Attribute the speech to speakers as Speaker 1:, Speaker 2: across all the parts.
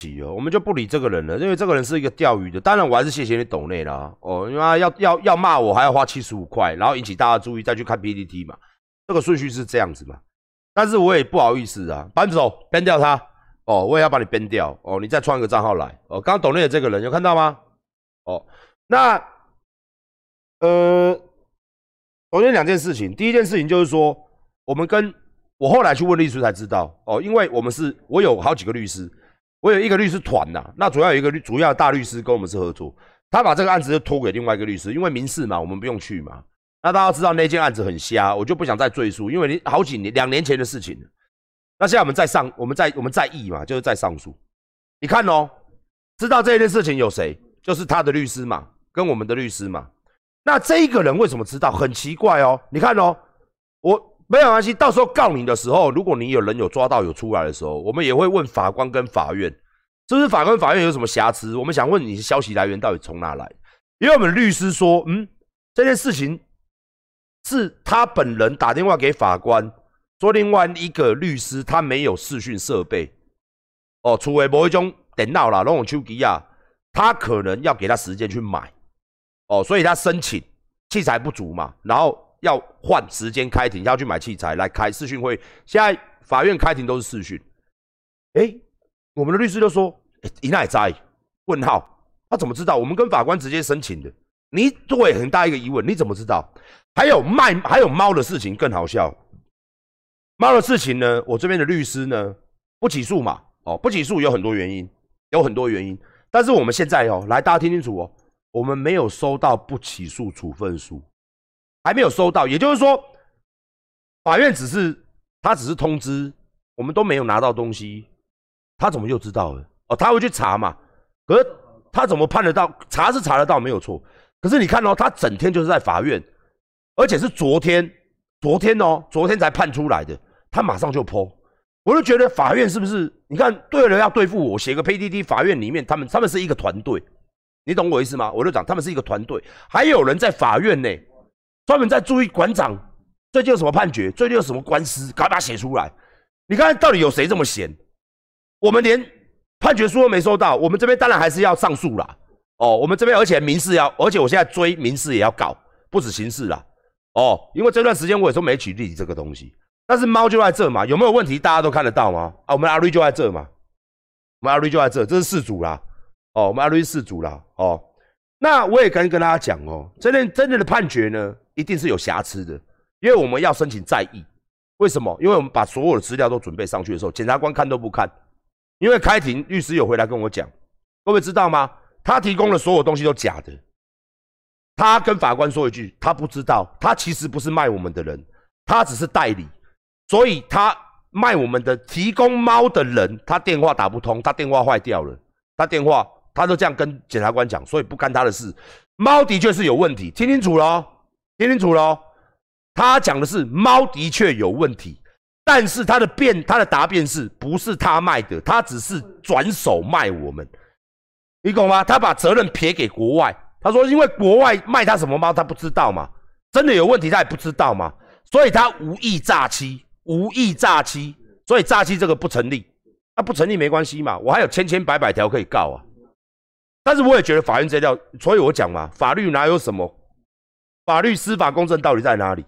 Speaker 1: 起哦，我们就不理这个人了，因为这个人是一个钓鱼的。当然，我还是谢谢你懂内啦，哦，因为要要要骂我，还要花七十五块，然后引起大家注意，再去看 PPT 嘛，这个顺序是这样子嘛。但是我也不好意思啊，搬走编掉他，哦，我也要把你编掉，哦，你再创一个账号来，哦，刚刚懂内的这个人有看到吗？哦，那呃，首先两件事情，第一件事情就是说，我们跟我后来去问律师才知道，哦，因为我们是我有好几个律师。我有一个律师团呐，那主要有一个律主要大律师跟我们是合作，他把这个案子就托给另外一个律师，因为民事嘛，我们不用去嘛。那大家知道那件案子很瞎，我就不想再赘述，因为你好几年两年前的事情。那现在我们在上，我们在我们在议嘛，就是在上诉。你看哦，知道这件事情有谁？就是他的律师嘛，跟我们的律师嘛。那这一个人为什么知道？很奇怪哦。你看哦，我。没有关系，到时候告你的时候，如果你有人有抓到有出来的时候，我们也会问法官跟法院，是不是法官法院有什么瑕疵？我们想问你消息来源到底从哪来？因为我们律师说，嗯，这件事情是他本人打电话给法官，说另外一个律师他没有视讯设备，哦，除非某一种电脑啦，那种手机啊，他可能要给他时间去买，哦，所以他申请器材不足嘛，然后。要换时间开庭，要去买器材来开视讯会。现在法院开庭都是视讯。哎，我们的律师就说：“一奈在？问号，他怎么知道？我们跟法官直接申请的。你对很大一个疑问，你怎么知道？还有卖还有猫的事情更好笑。猫的事情呢，我这边的律师呢不起诉嘛？哦，不起诉有很多原因，有很多原因。但是我们现在哦，来大家听清楚哦，我们没有收到不起诉处分书。还没有收到，也就是说，法院只是他只是通知，我们都没有拿到东西，他怎么就知道了？哦，他会去查嘛？可是他怎么判得到？查是查得到，没有错。可是你看哦，他整天就是在法院，而且是昨天，昨天哦，昨天才判出来的，他马上就剖。我就觉得法院是不是？你看，对了，要对付我，写个 PDD，法院里面他们他们是一个团队，你懂我意思吗？我就讲他们是一个团队，还有人在法院内。专门在注意馆长最近有什么判决，最近有什么官司，赶快把它写出来。你看到底有谁这么闲？我们连判决书都没收到，我们这边当然还是要上诉啦。哦，我们这边而且民事要，而且我现在追民事也要搞，不止刑事啦。哦，因为这段时间我也说没举例这个东西，但是猫就在这嘛，有没有问题大家都看得到吗？啊，我们阿瑞就在这嘛，我们阿瑞就在这，这是事主啦。哦，我们阿瑞是事主啦。哦，那我也跟跟大家讲哦，真正真正的判决呢？一定是有瑕疵的，因为我们要申请再议。为什么？因为我们把所有的资料都准备上去的时候，检察官看都不看。因为开庭律师有回来跟我讲，各位知道吗？他提供的所有东西都假的。他跟法官说一句，他不知道，他其实不是卖我们的人，他只是代理。所以他卖我们的提供猫的人，他电话打不通，他电话坏掉了，他电话他都这样跟检察官讲，所以不干他的事。猫的确是有问题，听清楚了。听清楚喽，他讲的是猫的确有问题，但是他的辩他的答辩是不是他卖的？他只是转手卖我们，你懂吗？他把责任撇给国外，他说因为国外卖他什么猫他不知道嘛，真的有问题他也不知道嘛，所以他无意诈欺，无意诈欺，所以诈欺这个不成立，那不成立没关系嘛，我还有千千百百条可以告啊，但是我也觉得法院这条，所以我讲嘛，法律哪有什么？法律司法公正到底在哪里？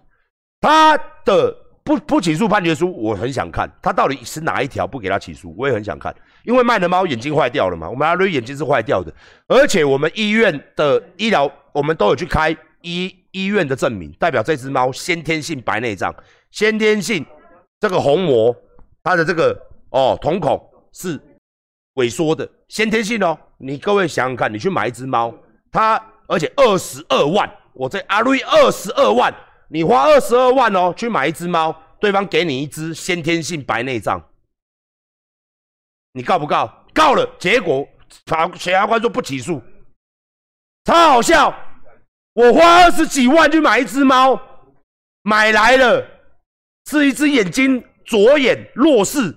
Speaker 1: 他的不不起诉判决书，我很想看，他到底是哪一条不给他起诉？我也很想看，因为卖的猫眼睛坏掉了嘛，我们阿瑞眼睛是坏掉的，而且我们医院的医疗，我们都有去开医医院的证明，代表这只猫先天性白内障，先天性这个虹膜，它的这个哦瞳孔是萎缩的，先天性哦。你各位想想看，你去买一只猫，它而且二十二万。我这阿瑞二十二万，你花二十二万哦，去买一只猫，对方给你一只先天性白内障，你告不告？告了，结果法检察官说不起诉，超好笑。我花二十几万去买一只猫，买来了是一只眼睛左眼弱视，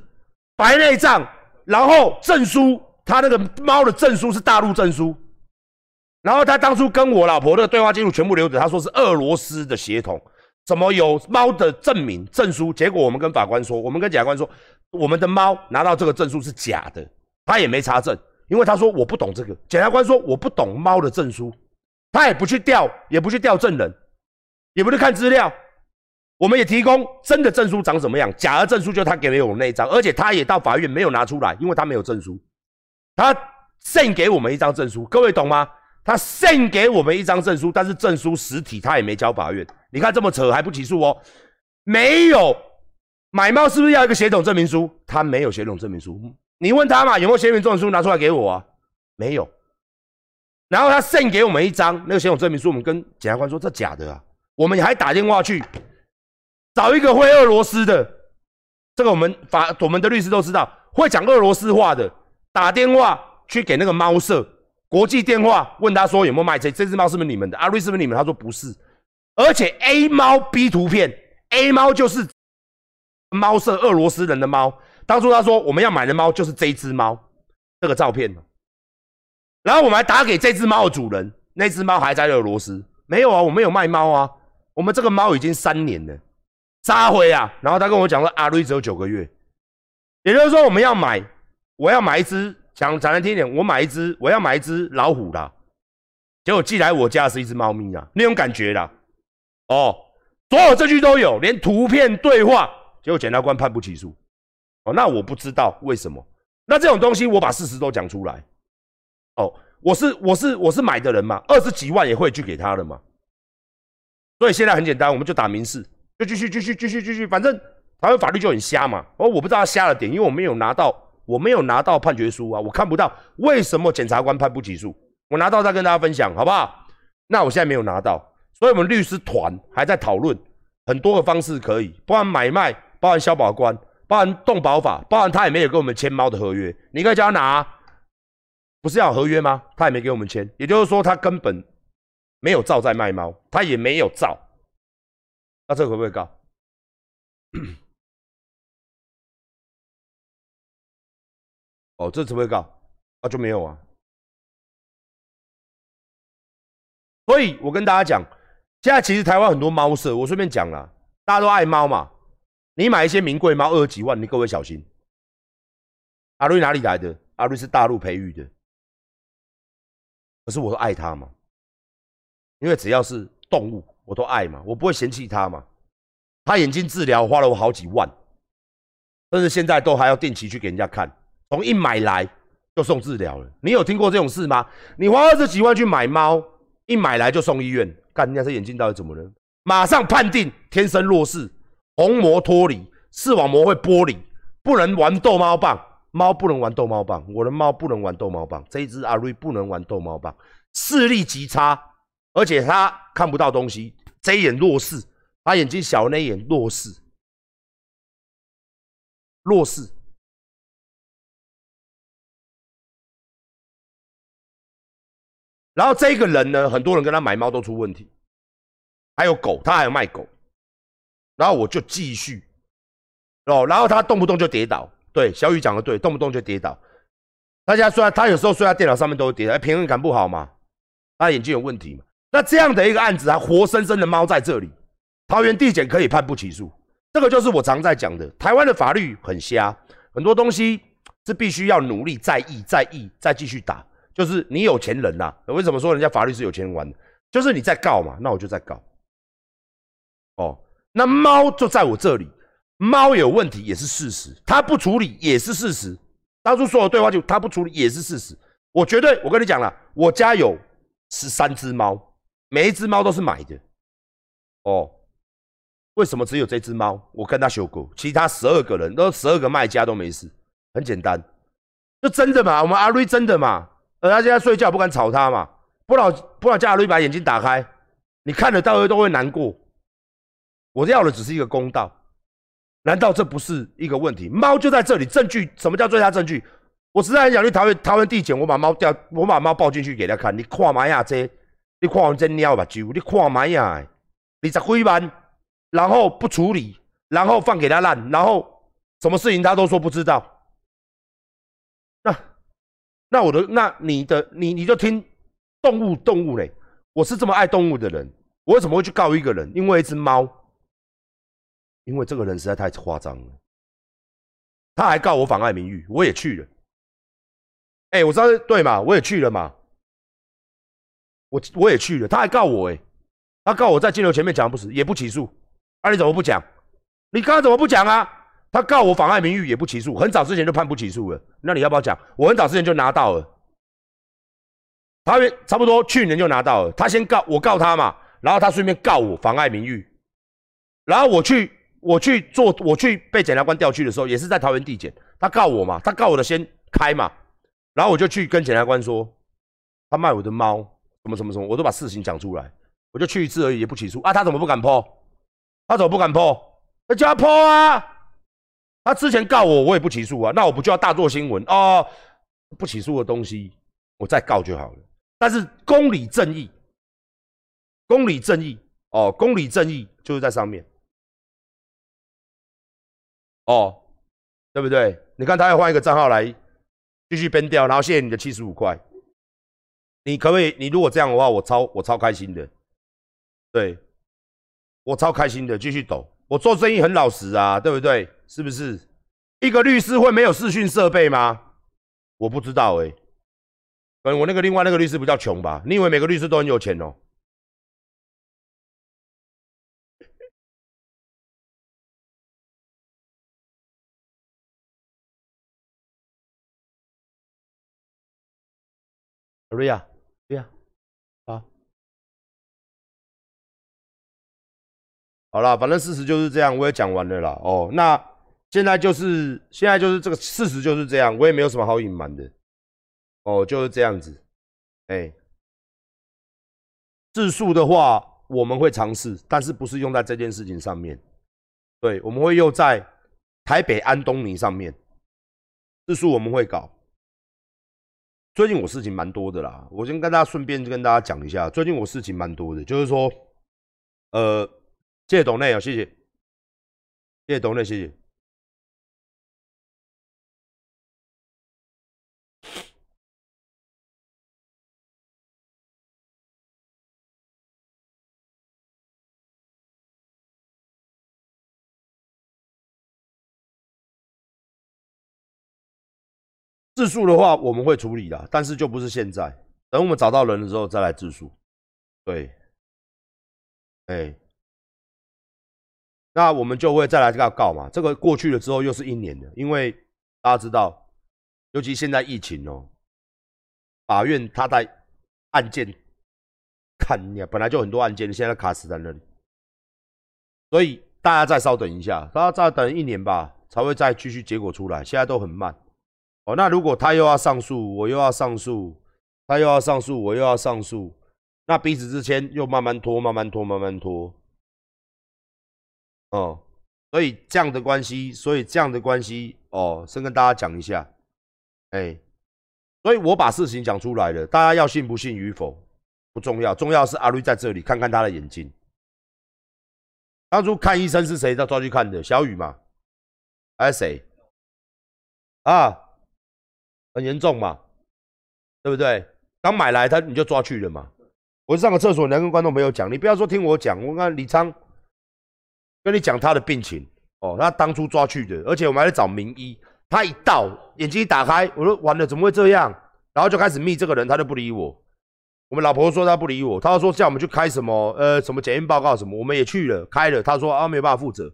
Speaker 1: 白内障，然后证书，他那个猫的证书是大陆证书。然后他当初跟我老婆的对话记录全部留着，他说是俄罗斯的血统，怎么有猫的证明证书？结果我们跟法官说，我们跟检察官说，我们的猫拿到这个证书是假的，他也没查证，因为他说我不懂这个。检察官说我不懂猫的证书，他也不去调，也不去调证人，也不去看资料。我们也提供真的证书长什么样，假的证书就他给了我们那一张，而且他也到法院没有拿出来，因为他没有证书。他献给我们一张证书，各位懂吗？他献给我们一张证书，但是证书实体他也没交法院。你看这么扯还不起诉哦？没有买猫是不是要一个血统证明书？他没有血统证明书，你问他嘛，有没有血统证明书拿出来给我啊？没有。然后他献给我们一张那个血统证明书，我们跟检察官说这假的啊，我们还打电话去。找一个会俄罗斯的，这个我们法我们的律师都知道，会讲俄罗斯话的，打电话去给那个猫舍国际电话，问他说有没有卖这这只猫是不是你们的？阿瑞是不是你们？他说不是，而且 A 猫 B 图片，A 猫就是猫舍俄罗斯人的猫，当初他说我们要买的猫就是这只猫，这个照片，然后我们还打给这只猫的主人，那只猫还在俄罗斯，没有啊，我们有卖猫啊，我们这个猫已经三年了。杀回啊！然后他跟我讲说，阿瑞只有九个月，也就是说我们要买，我要买一只，讲讲难听点，我买一只，我要买一只老虎的，结果寄来我家是一只猫咪啊，那种感觉啦。哦，所有证据都有，连图片对话，结果检察官判不起诉。哦，那我不知道为什么。那这种东西我把事实都讲出来。哦，我是我是我是买的人嘛，二十几万也会去给他的嘛。所以现在很简单，我们就打民事。就继续继续继续继续，反正台湾法律就很瞎嘛。哦，我不知道他瞎了点，因为我没有拿到，我没有拿到判决书啊，我看不到为什么检察官判不起诉。我拿到再跟大家分享，好不好？那我现在没有拿到，所以我们律师团还在讨论很多的方式可以，包含买卖，包含消保官，包含动保法，包含他也没有跟我们签猫的合约。你可以叫他拿，不是要合约吗？他也没给我们签，也就是说他根本没有照在卖猫，他也没有照。那这个会不会告？哦，这怎么会告？啊，就没有啊。所以我跟大家讲，现在其实台湾很多猫舍，我顺便讲了，大家都爱猫嘛。你买一些名贵猫，二十几万，你各位小心。阿瑞哪里来的？阿瑞是大陆培育的，可是我都爱它嘛，因为只要是动物。我都爱嘛，我不会嫌弃他嘛。他眼睛治疗花了我好几万，但是现在都还要定期去给人家看。从一买来就送治疗了，你有听过这种事吗？你花二十几万去买猫，一买来就送医院，干人家这眼睛到底怎么了？马上判定天生弱视，虹膜脱离，视网膜会剥离，不能玩逗猫棒。猫不能玩逗猫棒，我的猫不能玩逗猫棒，这一只阿瑞不能玩逗猫棒，视力极差。而且他看不到东西，这一眼弱视，他眼睛小那一眼弱视，弱视。然后这个人呢，很多人跟他买猫都出问题，还有狗，他还有卖狗。然后我就继续。哦，然后他动不动就跌倒，对，小雨讲的对，动不动就跌倒。大家说他有时候睡在电脑上面都会跌倒，平衡感不好嘛，他眼睛有问题嘛。那这样的一个案子，还活生生的猫在这里，桃园地检可以判不起诉，这个就是我常在讲的，台湾的法律很瞎，很多东西是必须要努力再议再议再继续打，就是你有钱人呐，为什么说人家法律是有钱人玩的？就是你在告嘛，那我就在告。哦，那猫就在我这里，猫有问题也是事实，他不处理也是事实，当初所有对话就他不处理也是事实，我绝对我跟你讲了，我家有十三只猫。每一只猫都是买的，哦，为什么只有这只猫？我跟他修过，其他十二个人都十二个卖家都没事，很简单，就真的嘛？我们阿瑞真的嘛？而他现在睡觉不敢吵他嘛？不然不然叫阿瑞把眼睛打开，你看得到会都会难过。我要的只是一个公道，难道这不是一个问题？猫就在这里，证据什么叫最佳证据？我实在很想去桃园桃园地检，我把猫掉，我把猫抱进去给他看，你看嘛呀这。你看完这尿吧，就你看买呀，二十几万，然后不处理，然后放给他烂，然后什么事情他都说不知道。那我的，那你的，你你就听动物动物嘞。我是这么爱动物的人，我为什么会去告一个人？因为一只猫，因为这个人实在太夸张了。他还告我妨碍名誉，我也去了。哎，我知道对嘛，我也去了嘛，我我也去了，他还告我哎，他告我在镜头前面讲不实，也不起诉，啊你怎么不讲？你刚刚怎么不讲啊？他告我妨碍名誉也不起诉，很早之前就判不起诉了，那你要不要讲？我很早之前就拿到了，他差不多去年就拿到了，他先告我告他嘛，然后他顺便告我妨碍名誉，然后我去我去做我去被检察官调去的时候，也是在桃园地检，他告我嘛，他告我的先开嘛。然后我就去跟检察官说，他卖我的猫，什么什么什么，我都把事情讲出来。我就去一次而已，也不起诉啊。他怎么不敢破？他怎么不敢破？他叫他破啊！他之前告我，我也不起诉啊。那我不就要大做新闻哦？不起诉的东西，我再告就好了。但是公理正义，公理正义哦，公理正义就是在上面哦，对不对？你看他要换一个账号来。继续编掉，然后谢谢你的七十五块。你可不可以？你如果这样的话，我超我超开心的。对，我超开心的，继续抖。我做生意很老实啊，对不对？是不是？一个律师会没有视讯设备吗？我不知道哎。嗯，我那个另外那个律师比较穷吧？你以为每个律师都很有钱哦？瑞亚，瑞亚，好了，反正事实就是这样，我也讲完了啦。哦，那现在就是现在就是这个事实就是这样，我也没有什么好隐瞒的。哦，就是这样子。哎，自诉的话我们会尝试，但是不是用在这件事情上面？对，我们会用在台北安东尼上面。自诉我们会搞。最近我事情蛮多的啦，我先跟大家顺便就跟大家讲一下，最近我事情蛮多的，就是说，呃，谢谢董内啊，谢谢，谢谢董内，谢谢。自诉的话，我们会处理的，但是就不是现在，等我们找到人的时候再来自诉。对，哎，那我们就会再来这个告嘛。这个过去了之后又是一年的，因为大家知道，尤其现在疫情哦，法院他在案件看，本来就很多案件，现在卡死在那里，所以大家再稍等一下，大家再等一年吧，才会再继续结果出来。现在都很慢。哦，那如果他又要上诉，我又要上诉，他又要上诉，我又要上诉，那彼此之间又慢慢拖，慢慢拖，慢慢拖。哦，所以这样的关系，所以这样的关系，哦，先跟大家讲一下，哎，所以我把事情讲出来了，大家要信不信与否不重要，重要是阿瑞在这里，看看他的眼睛。当初看医生是谁他抓去看的？小雨嘛？还是谁？啊？很严重嘛，对不对？刚买来他你就抓去了嘛。我上个厕所，你要跟观众朋友讲，你不要说听我讲。我看李昌跟你讲他的病情哦，他当初抓去的，而且我们还在找名医。他一到眼睛一打开，我说完了，怎么会这样？然后就开始密这个人，他就不理我。我们老婆说他不理我，他说叫我们去开什么呃什么检验报告什么，我们也去了开了，他说啊没有办法负责。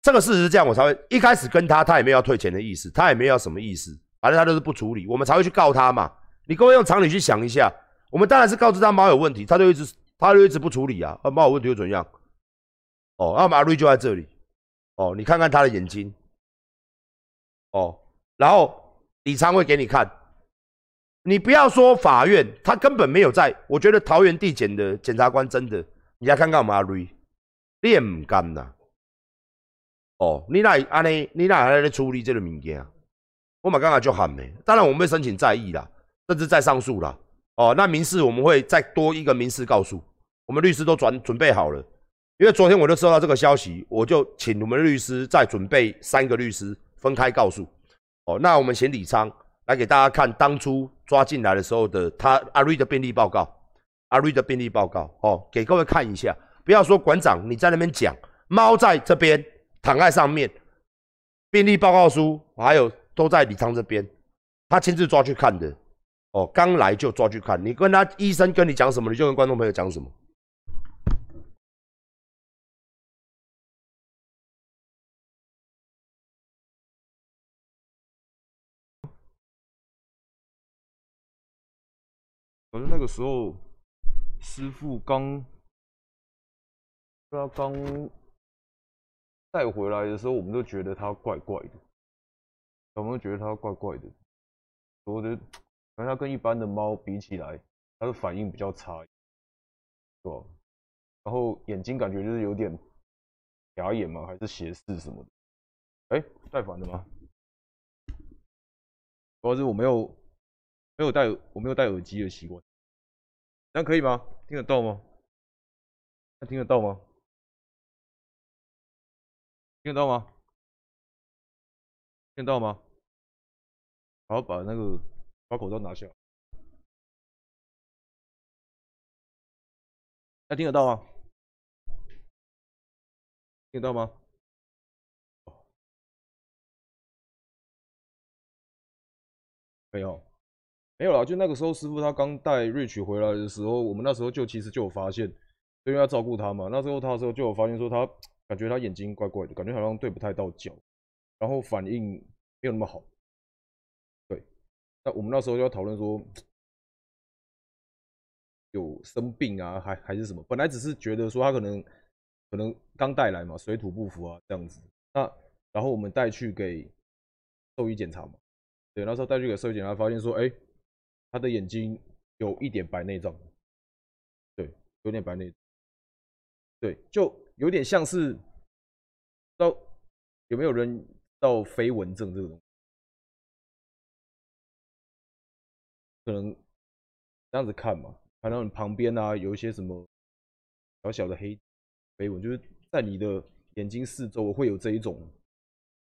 Speaker 1: 这个事实是这样，我才会一开始跟他，他也没有要退钱的意思，他也没有要什么意思。反正他都是不处理，我们才会去告他嘛。你各位用常理去想一下，我们当然是告知他猫有问题，他就一直他就一直不处理啊。猫有问题又怎样？哦，那马瑞就在这里。哦，你看看他的眼睛。哦，然后李昌会给你看。你不要说法院，他根本没有在。我觉得桃园地检的检察官真的，你来看看我们阿瑞，你也唔干呐。哦，你那安尼，你那还在处理这个物件？我们刚刚就喊没，当然我们会申请再议啦，甚至再上诉啦。哦，那民事我们会再多一个民事告诉，我们律师都准准备好了。因为昨天我就收到这个消息，我就请我们律师再准备三个律师分开告诉。哦，那我们请李昌来给大家看当初抓进来的时候的他阿瑞的病历报告，阿瑞的病历报告哦，给各位看一下。不要说馆长你在那边讲，猫在这边躺在上面，病历报告书还有。都在李昌这边，他亲自抓去看的。哦，刚来就抓去看，你跟他医生跟你讲什么，你就跟观众朋友讲什么。
Speaker 2: 反正那个时候，师傅刚，他刚带回来的时候，我们都觉得他怪怪的，我们都觉得他怪怪的，我觉得，反正他跟一般的猫比起来，它的反应比较差，是吧？然后眼睛感觉就是有点哑眼嘛，还是斜视什么的。哎，戴反的吗？主要是我没有。没有戴，我没有戴耳机的习惯，这样可以吗？听得到吗？那听得到吗？听得到吗？听得到吗？好，把那个把口罩拿下。那听得到吗？听得到吗？没有。没有啦，就那个时候师傅他刚带 Rich 回来的时候，我们那时候就其实就有发现，因为要照顾他嘛。那时候他的时候就有发现说他感觉他眼睛怪怪的，感觉好像对不太到脚，然后反应没有那么好。对，那我们那时候就要讨论说有生病啊，还还是什么？本来只是觉得说他可能可能刚带来嘛，水土不服啊这样子。那然后我们带去给兽医检查嘛，对，那时候带去给兽医检查，发现说，哎。他的眼睛有一点白内障，对，有点白内，对，就有点像是，到有没有人到飞蚊症这个东西？可能这样子看嘛，看到你旁边啊有一些什么小小的黑飞蚊，就是在你的眼睛四周会有这一种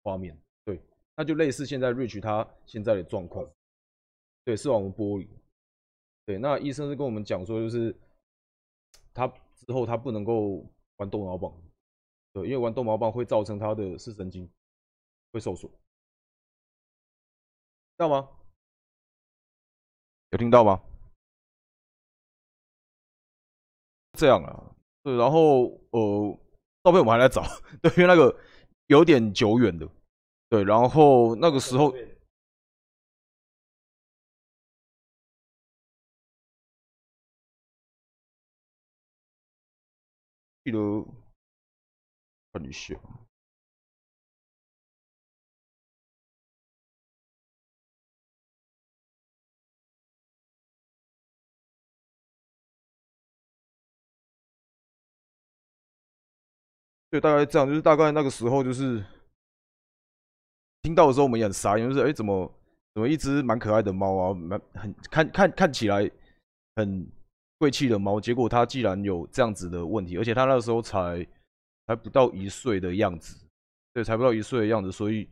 Speaker 2: 画面，对，那就类似现在 Rich 他现在的状况。对，视网膜剥离。对，那医生是跟我们讲说，就是他之后他不能够玩逗猫棒，对，因为玩逗猫棒会造成他的视神经会受损，知道吗？有听到吗？这样啊，对，然后呃，照片我们还在找，对，因为那个有点久远的，对，然后那个时候。记得看一下，对，大概这样，就是大概那个时候，就是听到的时候，我们也很傻眼，就是哎，怎么怎么一只蛮可爱的猫啊，蛮很看看看起来很。贵气的猫，结果它既然有这样子的问题，而且它那时候才才不到一岁的样子，对，才不到一岁的样子，所以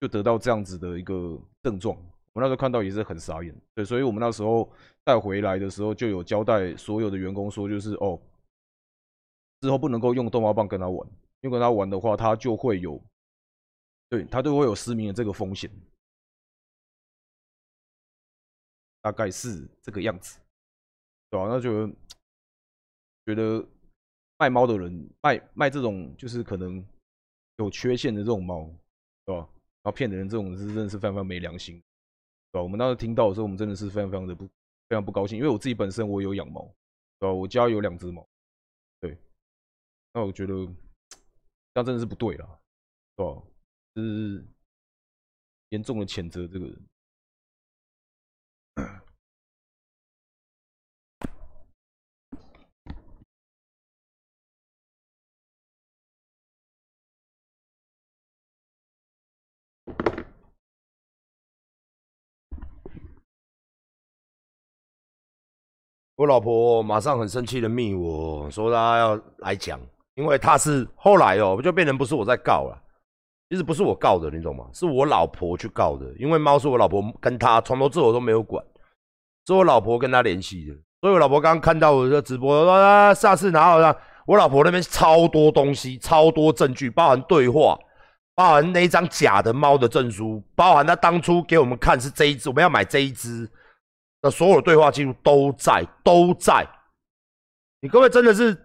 Speaker 2: 就得到这样子的一个症状。我那时候看到也是很傻眼，对，所以我们那时候带回来的时候就有交代所有的员工说，就是哦，之后不能够用逗猫棒跟它玩，因为跟它玩的话，它就会有，对，它就会有失明的这个风险，大概是这个样子。对吧？那就觉得卖猫的人卖卖这种就是可能有缺陷的这种猫，对吧？然后骗的人这种是真的是非常非常没良心，对吧？我们当时听到的时候，我们真的是非常非常的不非常不高兴，因为我自己本身我有养猫，对吧？我家有两只猫，对。那我觉得这样真的是不对了，对吧？就是严重的谴责这个人。
Speaker 1: 我老婆马上很生气的密我说她要来讲，因为她是后来哦，就变成不是我在告了，其实不是我告的，你懂吗？是我老婆去告的，因为猫是我老婆跟她从头至尾都没有管，是我老婆跟她联系的，所以我老婆刚刚看到我的直播说啊，下次拿好了，我老婆那边超多东西，超多证据，包含对话，包含那一张假的猫的证书，包含他当初给我们看是这一只，我们要买这一只。的所有对话记录都在，都在。你各位真的是，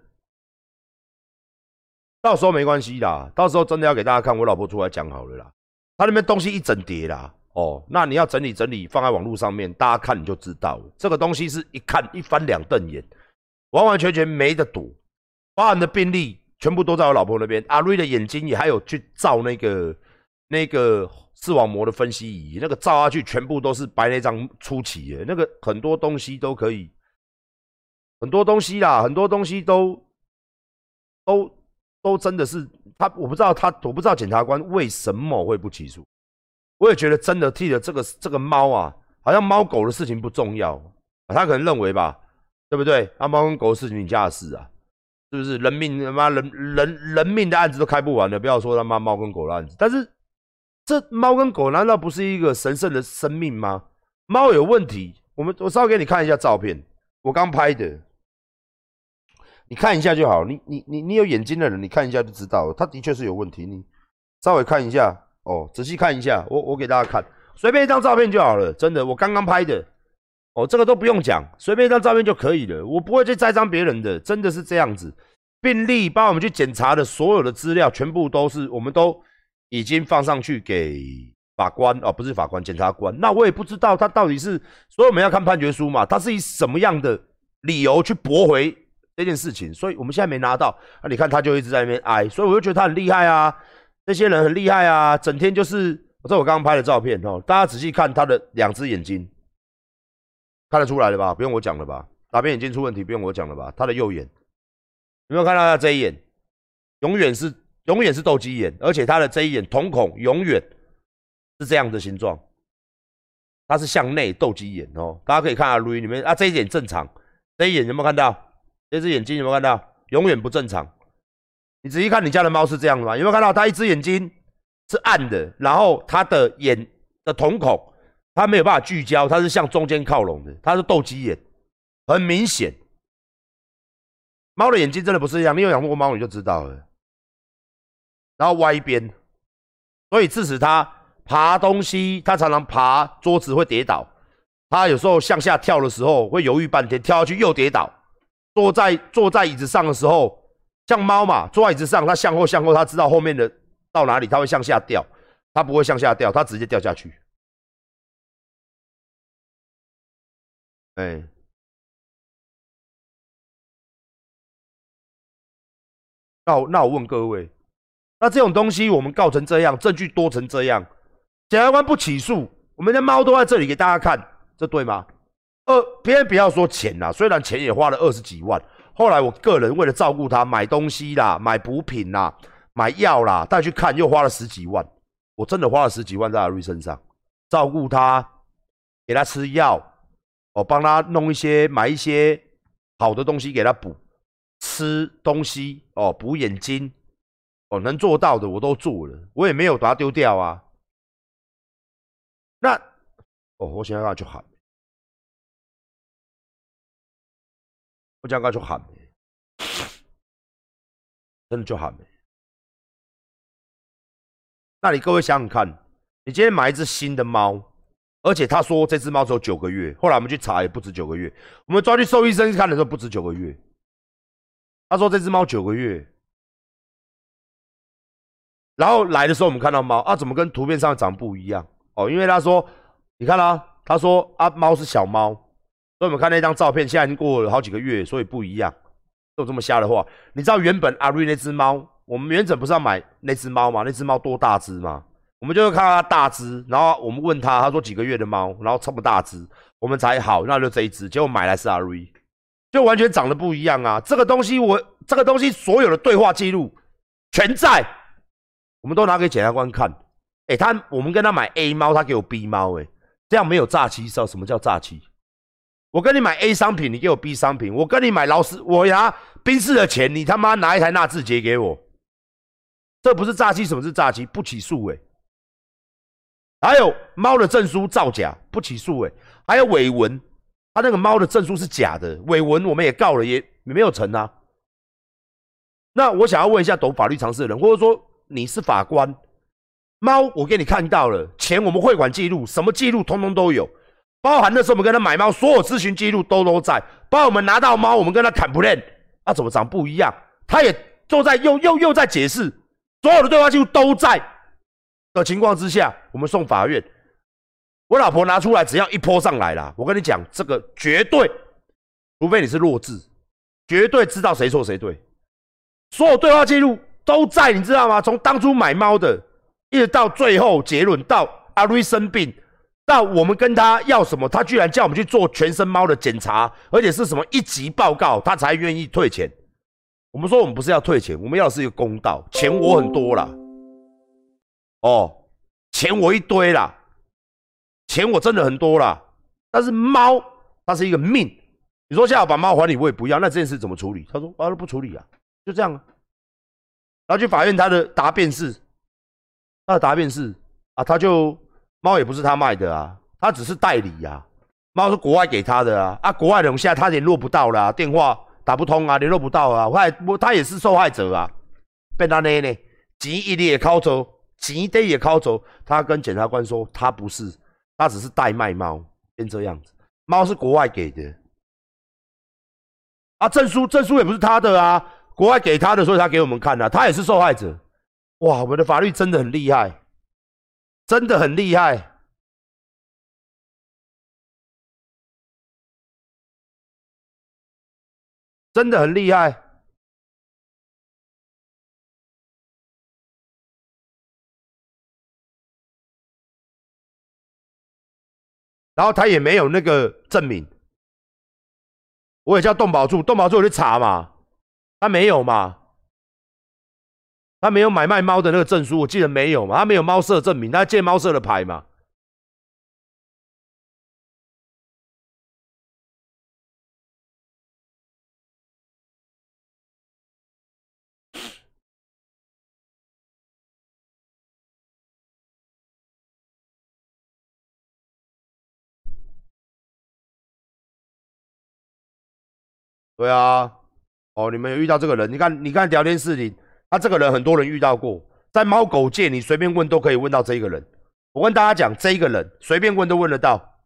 Speaker 1: 到时候没关系啦，到时候真的要给大家看，我老婆出来讲好了啦。他那边东西一整叠啦，哦，那你要整理整理，放在网络上面，大家看你就知道了。这个东西是一看一翻两瞪眼，完完全全没得躲，包含的病例。全部都在我老婆那边。阿瑞的眼睛也还有去照那个那个视网膜的分析仪，那个照下去全部都是白内障初期的，那个很多东西都可以，很多东西啦，很多东西都都都真的是他，我不知道他，我不知道检察官为什么会不起诉。我也觉得真的替了这个这个猫啊，好像猫狗的事情不重要，他可能认为吧，对不对？啊，猫跟狗的事情你家的事啊。是不是人命他妈人人人命的案子都开不完的？不要说他妈猫跟狗的案子，但是这猫跟狗难道不是一个神圣的生命吗？猫有问题，我们我稍微给你看一下照片，我刚拍的，你看一下就好。你你你你有眼睛的人，你看一下就知道了，它的确是有问题。你稍微看一下哦，仔细看一下，我我给大家看，随便一张照片就好了，真的，我刚刚拍的。哦，这个都不用讲，随便一张照片就可以了。我不会去栽赃别人的，真的是这样子。病历帮我们去检查的所有的资料，全部都是我们都已经放上去给法官哦，不是法官，检察官。那我也不知道他到底是，所以我们要看判决书嘛，他是以什么样的理由去驳回这件事情？所以我们现在没拿到。那你看他就一直在那边哀，所以我就觉得他很厉害啊，这些人很厉害啊，整天就是，这我刚刚拍的照片哦，大家仔细看他的两只眼睛。看得出来了吧？不用我讲了吧？哪边眼睛出问题？不用我讲了吧？他的右眼有没有看到他这一眼？永远是永远是斗鸡眼，而且他的这一眼瞳孔永远是这样的形状，它是向内斗鸡眼哦。大家可以看啊，录音里面啊，这一眼正常，这一眼有没有看到？这只眼睛有没有看到？永远不正常。你仔细看你家的猫是这样的吗？有没有看到它一只眼睛是暗的，然后它的眼的瞳孔？它没有办法聚焦，它是向中间靠拢的，它是斗鸡眼，很明显。猫的眼睛真的不是一样，你有养过猫你就知道了。然后歪一边，所以致使它爬东西，它常常爬桌子会跌倒。它有时候向下跳的时候会犹豫半天，跳下去又跌倒。坐在坐在椅子上的时候，像猫嘛，坐在椅子上，它向后向后，它知道后面的到哪里，它会向下掉，它不会向下掉，它直接掉下去。哎，那我那我问各位，那这种东西我们告成这样，证据多成这样，检察官不起诉，我们的猫都在这里给大家看，这对吗？呃，别人不要说钱啦，虽然钱也花了二十几万，后来我个人为了照顾他，买东西啦，买补品啦，买药啦，带去看又花了十几万，我真的花了十几万在阿瑞身上，照顾他，给他吃药。我帮他弄一些，买一些好的东西给他补，吃东西哦，补眼睛哦，能做到的我都做了，我也没有把它丢掉啊。那哦，我想要就喊，我想要就喊，真的就喊。那你各位想想看，你今天买一只新的猫。而且他说这只猫只有九个月，后来我们去查也不止九个月，我们抓去兽医生看的时候不止九个月。他说这只猫九个月，然后来的时候我们看到猫啊，怎么跟图片上长不一样？哦，因为他说你看啦，他说啊猫是小猫，所以我们看那张照片，现在已经过了好几个月，所以不一样。就这么瞎的话，你知道原本阿瑞那只猫，我们原本不是要买那只猫吗？那只猫多大只吗？我们就会看到它大只，然后我们问他，他说几个月的猫，然后这么大只，我们才好，那就这一只。结果买来是阿瑞，就完全长得不一样啊！这个东西我这个东西所有的对话记录全在，我们都拿给检察官看。哎，他我们跟他买 A 猫，他给我 B 猫，哎，这样没有诈欺，知道什么叫诈欺？我跟你买 A 商品，你给我 B 商品，我跟你买劳斯，我拿宾士的钱，你他妈拿一台纳智捷给我，这不是诈欺，什么是诈欺？不起诉，哎。还有猫的证书造假不起诉哎，还有伪文，他那个猫的证书是假的，伪文我们也告了，也没有成啊。那我想要问一下懂法律常识的人，或者说你是法官，猫我给你看到了，钱我们汇款记录，什么记录通通都有，包含那时候我们跟他买猫，所有咨询记录都都在。包括我们拿到猫，我们跟他砍不认，啊怎么长不一样？他也都在又又又在解释，所有的对话记录都在的情况之下，我们送法院。我老婆拿出来，只要一泼上来了，我跟你讲，这个绝对，除非你是弱智，绝对知道谁错谁对。所有对话记录都在，你知道吗？从当初买猫的，一直到最后结论，到阿瑞生病，到我们跟他要什么，他居然叫我们去做全身猫的检查，而且是什么一级报告，他才愿意退钱。我们说我们不是要退钱，我们要的是一个公道。钱我很多啦，哦，钱我一堆啦。钱我真的很多啦，但是猫它是一个命。你说现在把猫还你，我也不要。那这件事怎么处理？他说啊，不处理啊，就这样啊。然后去法院，他的答辩是，他的答辩是啊，他就猫也不是他卖的啊，他只是代理呀。猫是国外给他的啊，啊，国外人现在他联络不到了，电话打不通啊，联络不到啊。我我他也是受害者啊，被他呢呢，钱一定也靠走，钱得也靠走。他跟检察官说，他不是。他只是代卖猫，变这样子。猫是国外给的，啊，证书证书也不是他的啊，国外给他的，所以他给我们看的，他也是受害者。哇，我们的法律真的很厉害，真的很厉害，真的很厉害。然后他也没有那个证明，我也叫动保处，动保处去查嘛，他没有嘛，他没有买卖猫的那个证书，我记得没有嘛，他没有猫舍证明，他借猫舍的牌嘛。对啊，哦，你们有遇到这个人？你看，你看聊天室里，他这个人很多人遇到过，在猫狗界，你随便问都可以问到这一个人。我跟大家讲，这一个人随便问都问得到。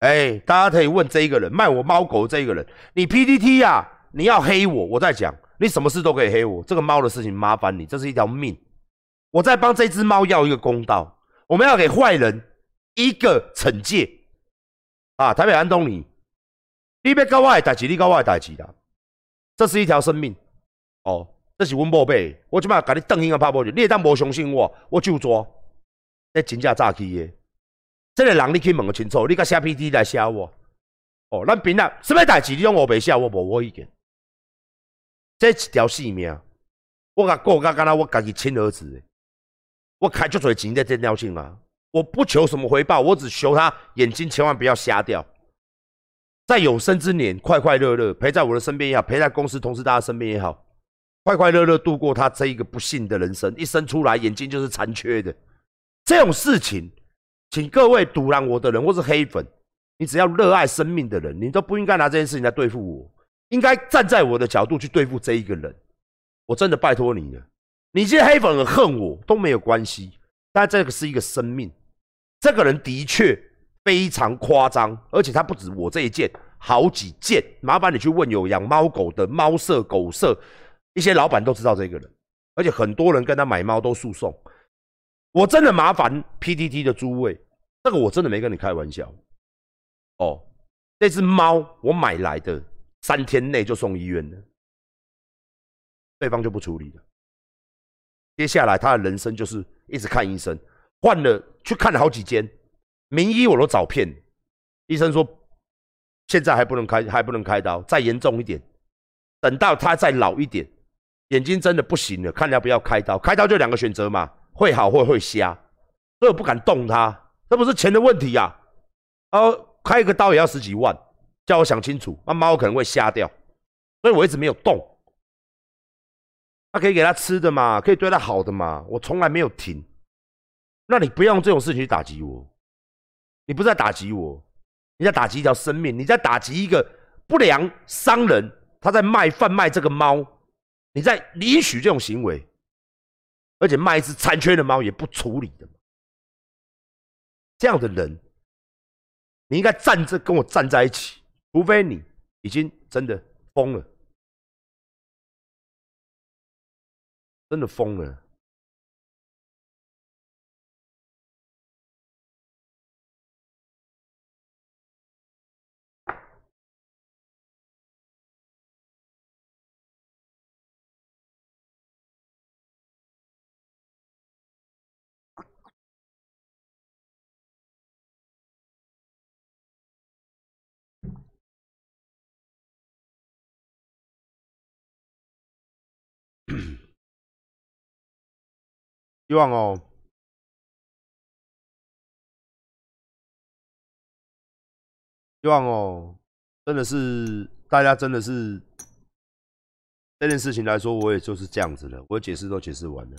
Speaker 1: 哎，大家可以问这一个人卖我猫狗这一个人，你 PPT 呀，你要黑我，我在讲，你什么事都可以黑我。这个猫的事情麻烦你，这是一条命，我在帮这只猫要一个公道。我们要给坏人一个惩戒啊！台北安东尼。你别搞我的代志，你搞我的代志啦！这是一条生命哦，这是阮宝贝，我即摆甲你瞪一个拍波去，你当无相信我，我就抓，这真正诈欺的。这个人你去问个清楚，你甲写 P D 来写我哦，咱平啊，什么代志你用我白写，我无我意见。这一条性命，我甲过甲敢若我家己亲儿子，我开足多钱在这条性啊！我不求什么回报，我只求他眼睛千万不要瞎掉。在有生之年，快快乐乐陪在我的身边也好，陪在公司同事大家身边也好，快快乐乐度过他这一个不幸的人生。一生出来眼睛就是残缺的，这种事情，请各位堵拦我的人或是黑粉，你只要热爱生命的人，你都不应该拿这件事情来对付我，应该站在我的角度去对付这一个人。我真的拜托你了，你这些黑粉很恨我都没有关系，但这个是一个生命，这个人的确。非常夸张，而且他不止我这一件，好几件。麻烦你去问有养猫狗的猫舍、狗舍，一些老板都知道这个人，而且很多人跟他买猫都诉讼。我真的麻烦 PTT 的诸位，这个我真的没跟你开玩笑。哦，那只猫我买来的，三天内就送医院了，对方就不处理了。接下来他的人生就是一直看医生，换了去看了好几间。名医我都找遍，医生说现在还不能开，还不能开刀，再严重一点，等到他再老一点，眼睛真的不行了，看要不要开刀。开刀就两个选择嘛，会好或会瞎，所以我不敢动他，这不是钱的问题呀。哦，开一个刀也要十几万，叫我想清楚，那猫可能会瞎掉，所以我一直没有动。他可以给他吃的嘛，可以对他好的嘛，我从来没有停。那你不要用这种事情去打击我。你不是在打击我，你在打击一条生命，你在打击一个不良商人，他在卖贩卖这个猫，你在允许这种行为，而且卖一只残缺的猫也不处理的这样的人，你应该站着跟我站在一起，除非你已经真的疯了，真的疯了。希望哦，希望哦，真的是大家真的是这件事情来说，我也就是这样子了，我解释都解释完了。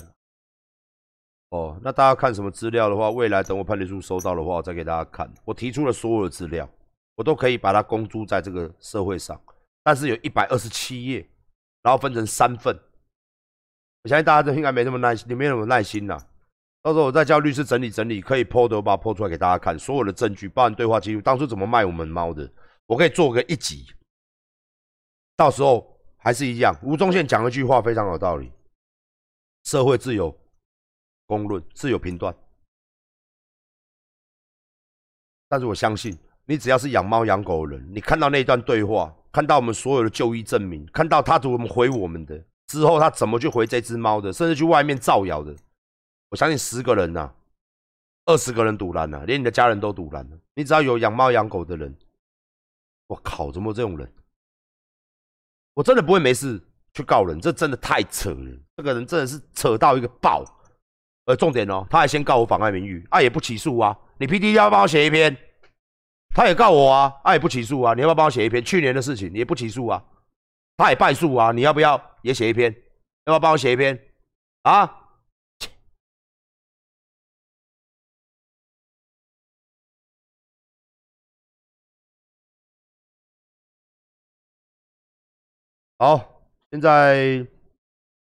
Speaker 1: 哦，那大家看什么资料的话，未来等我判决书收到的话，我再给大家看。我提出了所有的资料，我都可以把它公诸在这个社会上，但是有一百二十七页，然后分成三份。我相信大家都应该没那么耐心，你没那么耐心呐。到时候我再叫律师整理整理，可以剖的我把它剖出来给大家看，所有的证据，包含对话记录，当初怎么卖我们猫的，我可以做个一集。到时候还是一样，吴宗宪讲了一句话非常有道理：社会自由公论，自由评断。但是我相信，你只要是养猫养狗的人，你看到那段对话，看到我们所有的就医证明，看到他怎么回我们的。之后他怎么去回这只猫的，甚至去外面造谣的，我相信十个人呐，二十个人堵拦了，连你的家人都堵拦了。你只要有养猫养狗的人，我靠，怎么这种人？我真的不会没事去告人，这真的太扯了。这个人真的是扯到一个爆。呃，重点哦，他还先告我妨碍名誉，啊也不起诉啊。你 P D 要不要帮我写一篇，他也告我啊，啊也不起诉啊。你要不要帮我写一篇去年的事情？你也不起诉啊。败败诉啊！你要不要也写一篇？要不要帮我写一篇？啊！好，现在